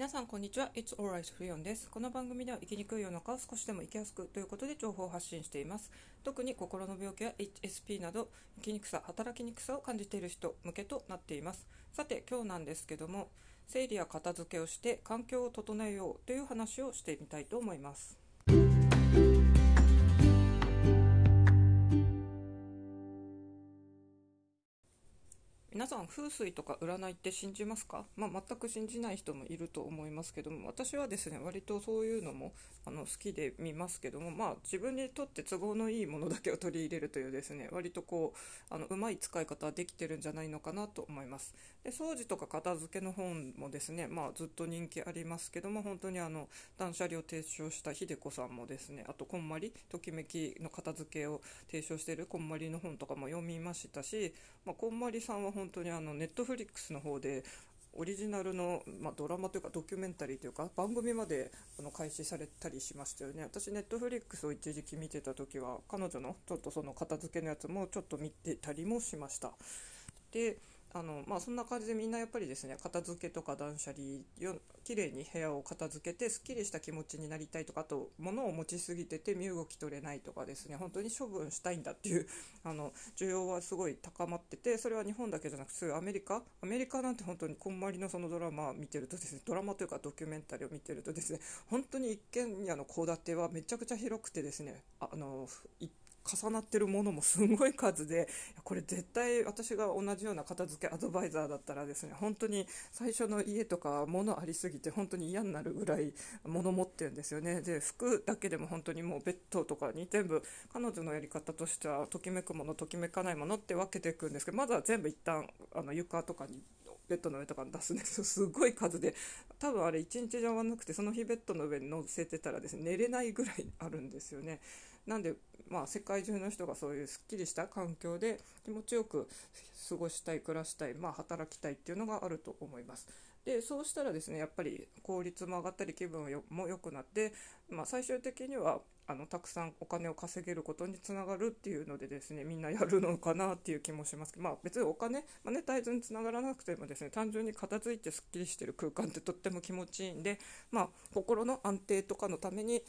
皆さんこんにちは。It's Alright フリオンです。この番組では生きにくい世の中を少しでも生きやすくということで情報を発信しています。特に心の病気や HSP など生きにくさ働きにくさを感じている人向けとなっています。さて今日なんですけども整理や片付けをして環境を整えようという話をしてみたいと思います。さん風水とか占いって信じますか、まあ、全く信じない人もいると思いますけども私はですね割とそういうのもあの好きで見ますけども、まあ、自分にとって都合のいいものだけを取り入れるというですね割とこうあのうまい使い方はできてるんじゃないのかなと思います。で掃除とか片付けの本もですね、まあ、ずっと人気ありますけども本当にあの断捨離を提唱した秀子さんもですねあとこんまりときめきの片付けを提唱しているこんまりの本とかも読みましたし、まあ、こんまりさんは本当当にあのネットフリックスの方でオリジナルの、まあ、ドラマというかドキュメンタリーというか番組まであの開始されたりしましたよね。私ネットフリックスを一時期見てた時は彼女のちょっとその片付けのやつもちょっと見てたりもしました。であのまあ、そんな感じでみんなやっぱりですね片付けとか断捨離きれいに部屋を片付けてすっきりした気持ちになりたいとかあと物を持ちすぎてて身動き取れないとかですね本当に処分したいんだっていう あの需要はすごい高まっててそれは日本だけじゃなくてアメリカ？アメリカなんて本当にこんまりのそのドラマ見てるとですねドラマというかドキュメンタリーを見てるとですね本当に一軒家の戸建てはめちゃくちゃ広くてですねあの重なってるものもすごい数でこれ絶対私が同じような片付けアドバイザーだったらですね本当に最初の家とか物ありすぎて本当に嫌になるぐらい物持ってるんですよね。で服だけでも本当にもうベッドとかに全部彼女のやり方としてはときめくものときめかないものって分けていくんですけどまずは全部一旦あの床とかにベッドの上とかに出すんです。すごい数で多分あれ1日じゃ終わんなくてその日ベッドの上に乗せてたらですね寝れないぐらいあるんですよね。なんで、まあ、世界中の人がそういうすっきりした環境で気持ちよく過ごしたい暮らしたい、まあ、働きたいっていうのがあると思います。でそうしたらですねやっぱり効率も上がったり気分も良くなって、まあ、最終的にはあのたくさんお金を稼げることにつながるっていうのでですねみんなやるのかなっていう気もしますけど、まあ、別にお金、マネタイズにつながらなくてもですね単純に片付いてすっきりしてる空間ってとっても気持ちいいんで、まあ、心の安定とかのために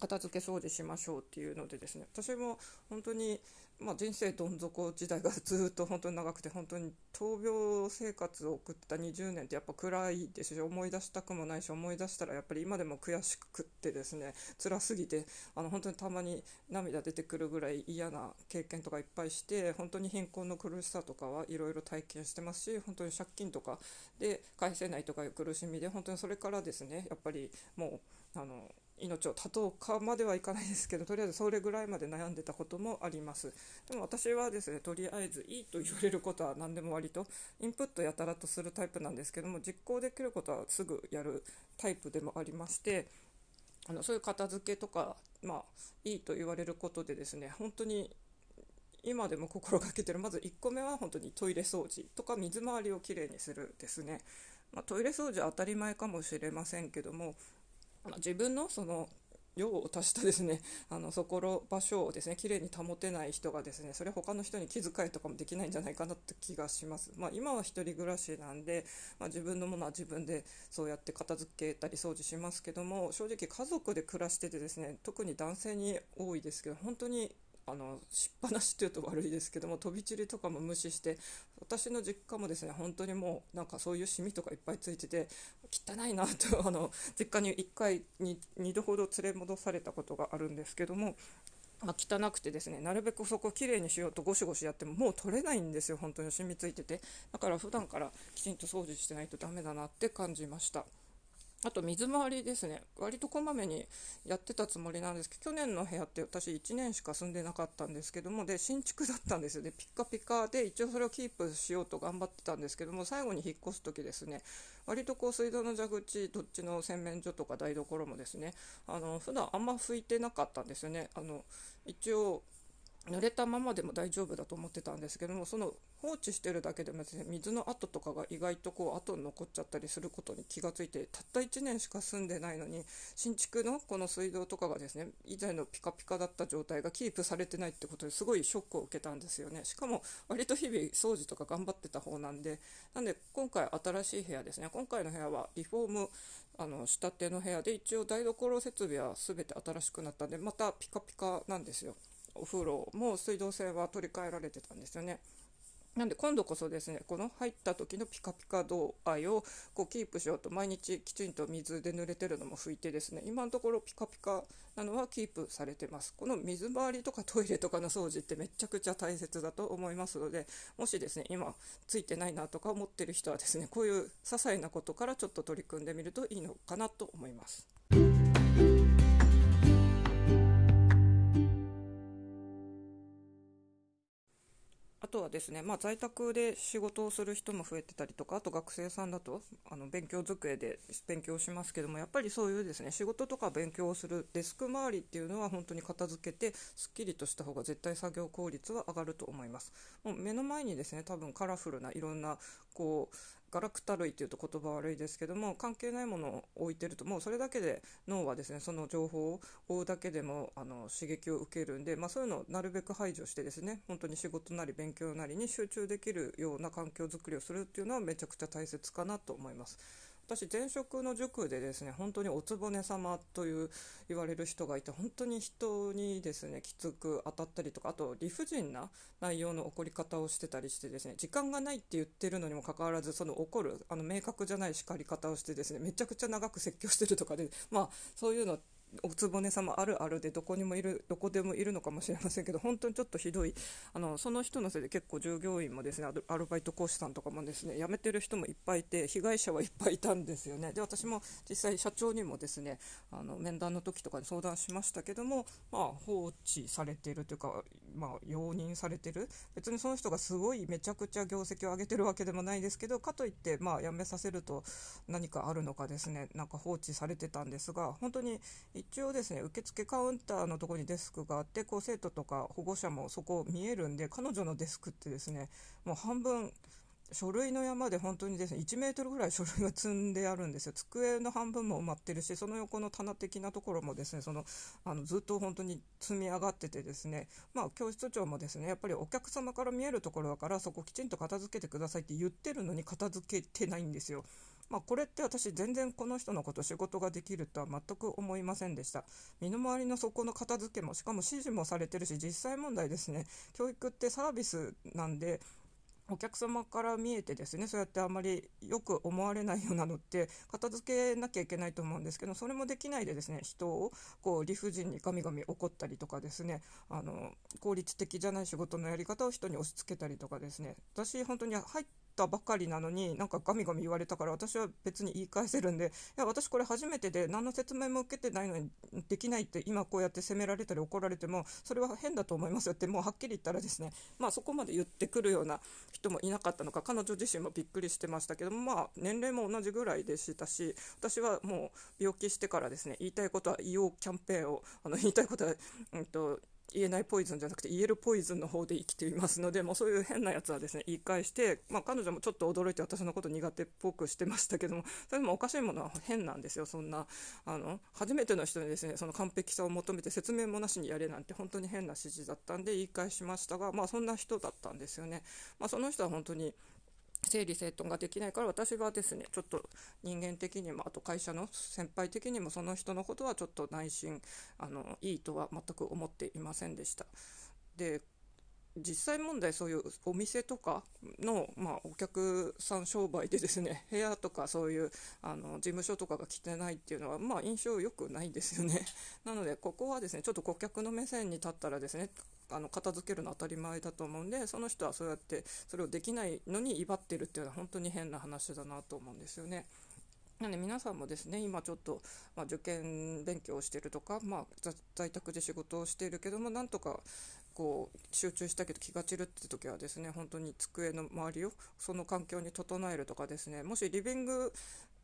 片付け掃除しましょうっていうのでですね私も本当に、まあ、人生どん底時代がずっと本当に長くて本当に闘病生活を送った20年ってやっぱ暗いですし思い出したくもないし思い出したらやっぱり今でも悔しくってですね辛すぎてあの本当にたまに涙出てくるぐらい嫌な経験とかいっぱいして本当に貧困の苦しさとかはいろいろ体験してますし本当に借金とかで返せないとかいう苦しみで本当にそれからですねやっぱりもうあの命を絶とうかまではいかないですけどとりあえずそれぐらいまで悩んでたこともあります。でも私はですねとりあえずいいと言われることは何でも割とインプットやたらとするタイプなんですけども実行できることはすぐやるタイプでもありましてあのそういう片付けとか、まあ、いいと言われることでですね本当に今でも心がけてるまず1個目は本当にトイレ掃除とか水回りをきれいにするですね、まあ、トイレ掃除は当たり前かもしれませんけどもま自分のその用を足したですね あのそこの場所をですね綺麗に保てない人がですねそれ他の人に気遣いとかもできないんじゃないかなって気がします、まあ、今は1人暮らしなんで、まあ、自分のものは自分でそうやって片付けたり掃除しますけども正直家族で暮らしててですね特に男性に多いですけど本当にあのしっぱなしっていうと悪いですけども飛び散りとかも無視して私の実家もですね本当にもうなんかそういうシミとかいっぱいついてて汚いなと あの実家に1回に2度ほど連れ戻されたことがあるんですけども。まあ、汚くてですねなるべくそこをきれいにしようとゴシゴシやってももう取れないんですよ、本当に染みついててだから普段からきちんと掃除してないとダメだなって感じました。あと水回りですね、割とこまめにやってたつもりなんですけど、去年の部屋って私1年しか住んでなかったんですけども、で、新築だったんですよね、ピッカピカで、一応それをキープしようと頑張ってたんですけども、最後に引っ越す時ですね、割とこう水道の蛇口、どっちの洗面所とか台所もですね、あの普段あんま拭いてなかったんですよね。あの一応濡れたままでも大丈夫だと思ってたんですけどもその放置してるだけでもですね水の跡とかが意外とこう後に残っちゃったりすることに気がついてたった1年しか住んでないのに新築のこの水道とかがですね以前のピカピカだった状態がキープされてないってことですごいショックを受けたんですよね。しかも割と日々掃除とか頑張ってた方なんでなんで今回新しい部屋ですね今回の部屋はリフォームあの仕立ての部屋で一応台所設備は全て新しくなったんでまたピカピカなんですよ。お風呂も水道線は取り替えられてたんですよね。なんで今度こそですねこの入った時のピカピカ度合いをこうキープしようと毎日きちんと水で濡れてるのも拭いてですね今のところピカピカなのはキープされてますこの水回りとかトイレとかの掃除ってめちゃくちゃ大切だと思いますのでもしですね今ついてないなとか思ってる人はですねこういう些細なことからちょっと取り組んでみるといいのかなと思います。あとはですね、まあ、在宅で仕事をする人も増えてたりとか、あと学生さんだとあの勉強机で勉強しますけども、やっぱりそういうですね仕事とか勉強をするデスク周りっていうのは本当に片付けて、すっきりとした方が絶対作業効率は上がると思います。もう目の前にですね多分カラフルないろんなこうガラクタ類っていうと言葉悪いですけども関係ないものを置いてるともうそれだけで脳はですねその情報を追うだけでもあの刺激を受けるんで、まあ、そういうのをなるべく排除してですね本当に仕事なり勉強なりに集中できるような環境づくりをするっていうのはめちゃくちゃ大切かなと思います。私前職の塾でですね本当におつぼね様という言われる人がいて本当に人にですねきつく当たったりとかあと理不尽な内容の起こり方をしてたりしてですね時間がないって言ってるのにもかかわらずその怒るあの明確じゃない叱り方をしてですねめちゃくちゃ長く説教してるとかでまあそういうのおつぼね様あるあるでどこにもいるどこでもいるのかもしれませんけど本当にちょっとひどい。あのその人のせいで結構従業員もですねアルバイト講師さんとかもですね辞めてる人もいっぱいいて被害者はいっぱいいたんですよね。で私も実際社長にもですねあの面談の時とかに相談しましたけども、まあ、放置されているというか、まあ、容認されている。別にその人がすごいめちゃくちゃ業績を上げてるわけでもないですけどかといって、まあ、辞めさせると何かあるのかですねなんか放置されてたんですが本当に一応ですね受付カウンターのところにデスクがあってこう生徒とか保護者もそこ見えるんで彼女のデスクってですねもう半分書類の山で本当にですね1メートルぐらい書類が積んであるんですよ。机の半分も埋まってるしその横の棚的なところもですねそのあのずっと本当に積み上がっててですねまあ教室長もですねやっぱりお客様から見えるところだからそこきちんと片付けてくださいって言ってるのに片付けてないんですよ。まあ、これって私全然この人のこと仕事ができるとは全く思いませんでした。身の回りの底の片付けもしかも指示もされてるし実際問題ですね。教育ってサービスなんでお客様から見えてですねそうやってあまりよく思われないようなのって片付けなきゃいけないと思うんですけどそれもできないでですね人をこう理不尽にガミガミ怒ったりとかですねあの効率的じゃない仕事のやり方を人に押し付けたりとかですね。私本当に入ってったばかりなのになんかガミガミ言われたから私は別に言い返せるんでいや私これ初めてで何の説明も受けてないのにできないって今こうやって責められたり怒られてもそれは変だと思いますよってもうはっきり言ったらですねまあそこまで言ってくるような人もいなかったのか彼女自身もびっくりしてましたけどもまあ年齢も同じぐらいでしたし私はもう病気してからですね言いたいことは言おうキャンペーンをあの言いたいことは、うんと言えないポイズンじゃなくて言えるポイズンの方で生きていますのでもうそういう変なやつはですね言い返して、まあ、彼女もちょっと驚いて私のこと苦手っぽくしてましたけどもそれでもおかしいものは変なんですよそんなあの初めての人にですねその完璧さを求めて説明もなしにやれなんて本当に変な指示だったんで言い返しましたがまあそんな人だったんですよね。まあ、その人は本当に整理整頓ができないから私はですねちょっと人間的にもあと会社の先輩的にもその人のことはちょっと内心あのいいとは全く思っていませんでした。で実際問題そういうお店とかの、まあ、お客さん商売でですね 部屋とかそういうあの事務所とかが来てないっていうのは、まあ、印象良くないですよね。なのでここはですねちょっと顧客の目線に立ったらですねあの片付けるの当たり前だと思うんでその人はそうやってそれをできないのに威張ってるっていうのは本当に変な話だなと思うんですよね。なので皆さんもですね今ちょっと、まあ、受験勉強をしてるとか、まあ、在宅で仕事をしているけどもなんとかこう集中したけど気が散るって時はですね本当に机の周りをその環境に整えるとかですねもしリビング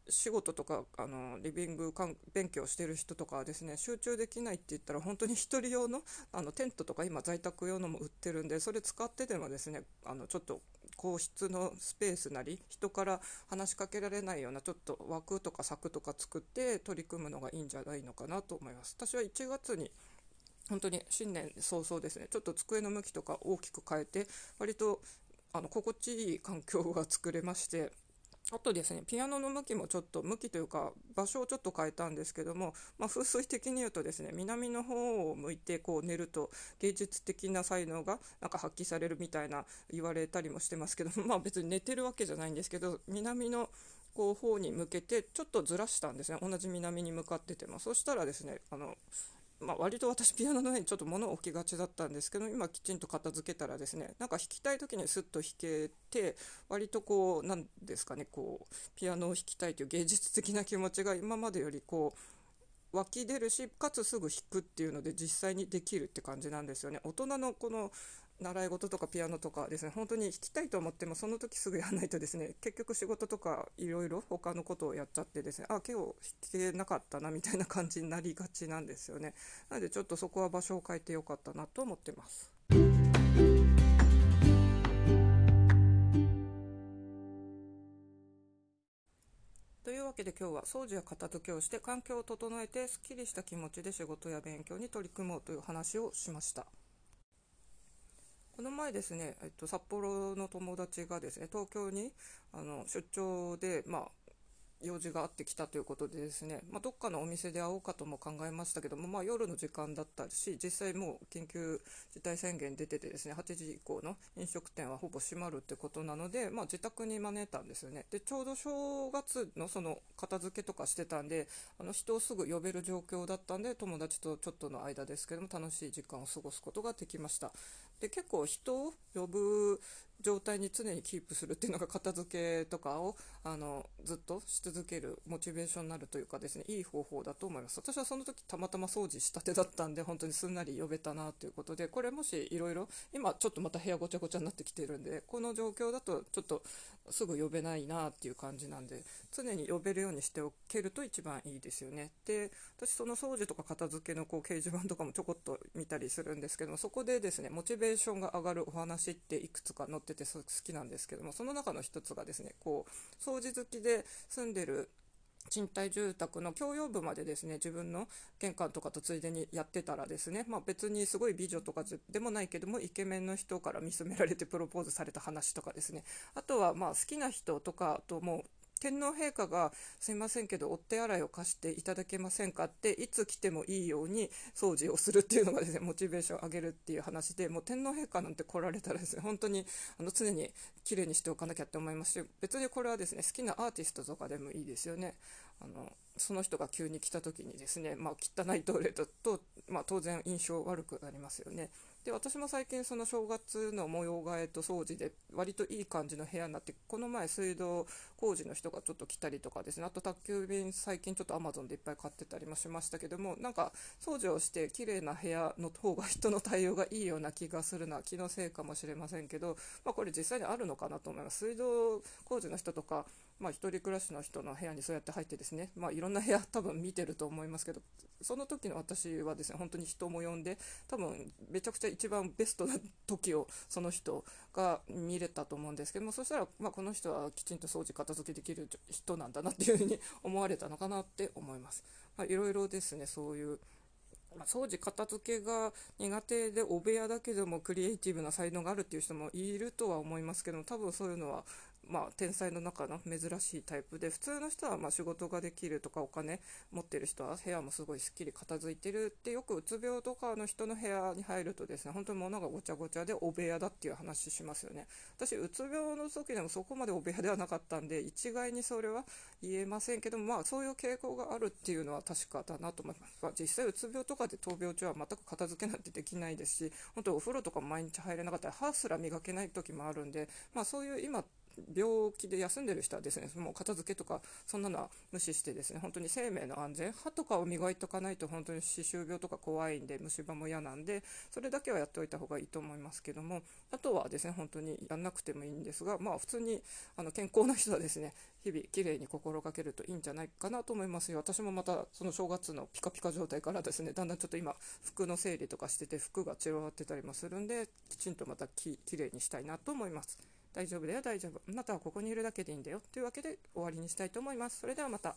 仕事とかあのリビング勉強してる人とかはですね集中できないって言ったら本当に1人用のあのテントとか今在宅用のも売ってるんでそれ使ってでもですねあのちょっと皇室のスペースなり人から話しかけられないようなちょっと枠とか柵とか作って取り組むのがいいんじゃないのかなと思います。私は1月に本当に新年早々ですねちょっと机の向きとか大きく変えて割とあの心地いい環境が作れましてあとですねピアノの向きもちょっと向きというか場所をちょっと変えたんですけども、まあ、風水的に言うとですね南の方を向いてこう寝ると芸術的な才能がなんか発揮されるみたいな言われたりもしてますけど まあ別に寝てるわけじゃないんですけど南のこう方に向けてちょっとずらしたんですね。同じ南に向かってても。そしたらですねあのまあ、割と私ピアノの上にちょっと物を置きがちだったんですけど今きちんと片付けたらですねなんか弾きたい時にスッと弾けて割とこうなんですかねこうピアノを弾きたいという芸術的な気持ちが今までよりこう湧き出るしかつすぐ弾くっていうので実際にできるって感じなんですよね大人のこの習い事とかピアノとかですね本当に弾きたいと思ってもその時すぐやらないとですね結局仕事とかいろいろ他のことをやっちゃってですねあ今日弾けなかったなみたいな感じになりがちなんですよねなのでちょっとそこは場所を変えてよかったなと思ってます。わけで今日は掃除や片付けをして環境を整えてすっきりした気持ちで仕事や勉強に取り組もうという話をしました。この前ですね、えっと、札幌の友達がですね東京にあの出張で、まあ、用事があってきたということでですね、まあ、どっかのお店で会おうかとも考えましたけども、まあ、夜の時間だったし実際もう緊急事態宣言出ててですね8時以降の飲食店はほぼ閉まるってことなので、まあ、自宅に招いたんですよね。でちょうど正月のその片付けとかしてたんであの人をすぐ呼べる状況だったんで友達とちょっとの間ですけども楽しい時間を過ごすことができました。で結構人を呼ぶ状態に常にキープするっていうのが片付けとかをあのずっとし続けるモチベーションになるというかですねいい方法だと思います。私はその時たまたま掃除したてだったんで本当にすんなり呼べたなということでこれもしいろいろ今ちょっとまた部屋ごちゃごちゃになってきてるんでこの状況だとちょっとすぐ呼べないなっていう感じなんで常に呼べるようにしておけると一番いいですよね。で私その掃除とか片付けのこう掲示板とかもちょこっと見たりするんですけどもそこでですねモチベーションが上がるお話っていくつか載ってて好きなんですけどもその中の一つがですねこう掃除好きで住んでる賃貸住宅の共用部までですね自分の玄関とかとついでにやってたらですね、まあ、別にすごい美女とかでもないけどもイケメンの人から見つめられてプロポーズされた話とかですね。あとはまあ好きな人とかとも天皇陛下がすいませんけどお手洗いを貸していただけませんかっていつ来てもいいように掃除をするっていうのがですねモチベーションを上げるっていう話でもう天皇陛下なんて来られたらですね本当にあの常に綺麗にしておかなきゃって思いますし別にこれはですね好きなアーティストとかでもいいですよねあのその人が急に来た時にですね、まあ、汚いトイレだと、まあ、当然印象悪くなりますよね。で私も最近その正月の模様替えと掃除で割といい感じの部屋になってこの前水道工事の人がちょっと来たりとかですね。あと宅急便最近ちょっと Amazon でいっぱい買ってたりもしましたけどもなんか掃除をして綺麗な部屋の方が人の対応がいいような気がするのは気のせいかもしれませんけど、まあ、これ実際にあるのかなと思います。水道工事の人とかまあ、一人暮らしの人の部屋にそうやって入ってですね、まあ、いろんな部屋多分見てると思いますけどその時の私はですね本当に人も呼んで多分めちゃくちゃ一番ベストな時をその人が見れたと思うんですけどもそしたら、まあ、この人はきちんと掃除片付けできる人なんだなっていうふうに思われたのかなって思います。まあ、いろいろですねそういうま、掃除片付けが苦手でお部屋だけでもクリエイティブな才能があるっていう人もいるとは思いますけど多分そういうのはまあ、天才の中の珍しいタイプで普通の人はま仕事ができるとかお金持ってる人は部屋もすごいすっきり片付いてるってよくうつ病とかの人の部屋に入るとですね本当に物がごちゃごちゃでお部屋だっていう話しますよね。私うつ病の時でもそこまでお部屋ではなかったんで一概にそれは言えませんけどもまあそういう傾向があるっていうのは確かだなと思います、まあ、実際うつ病とかで闘病中は全く片付けなんてできないですし本当お風呂とか毎日入れなかったら歯すら磨けない時もあるんでまあそういう今病気で休んでる人はですねもう片付けとかそんなのは無視してですね本当に生命の安全歯とかを磨いとかないと本当に歯周病とか怖いんで虫歯も嫌なんでそれだけはやっておいた方がいいと思いますけどもあとはですね本当にやんなくてもいいんですがまあ普通にあの健康な人はですね日々きれいに心がけるといいんじゃないかなと思いますよ。私もまたその正月のピカピカ状態からですねだんだんちょっと今服の整理とかしてて服が散らばってたりもするんできちんとまたききれいにしたいなと思います。大丈夫だよ大丈夫。あなたはここにいるだけでいいんだよ。というわけで終わりにしたいと思います。それではまた。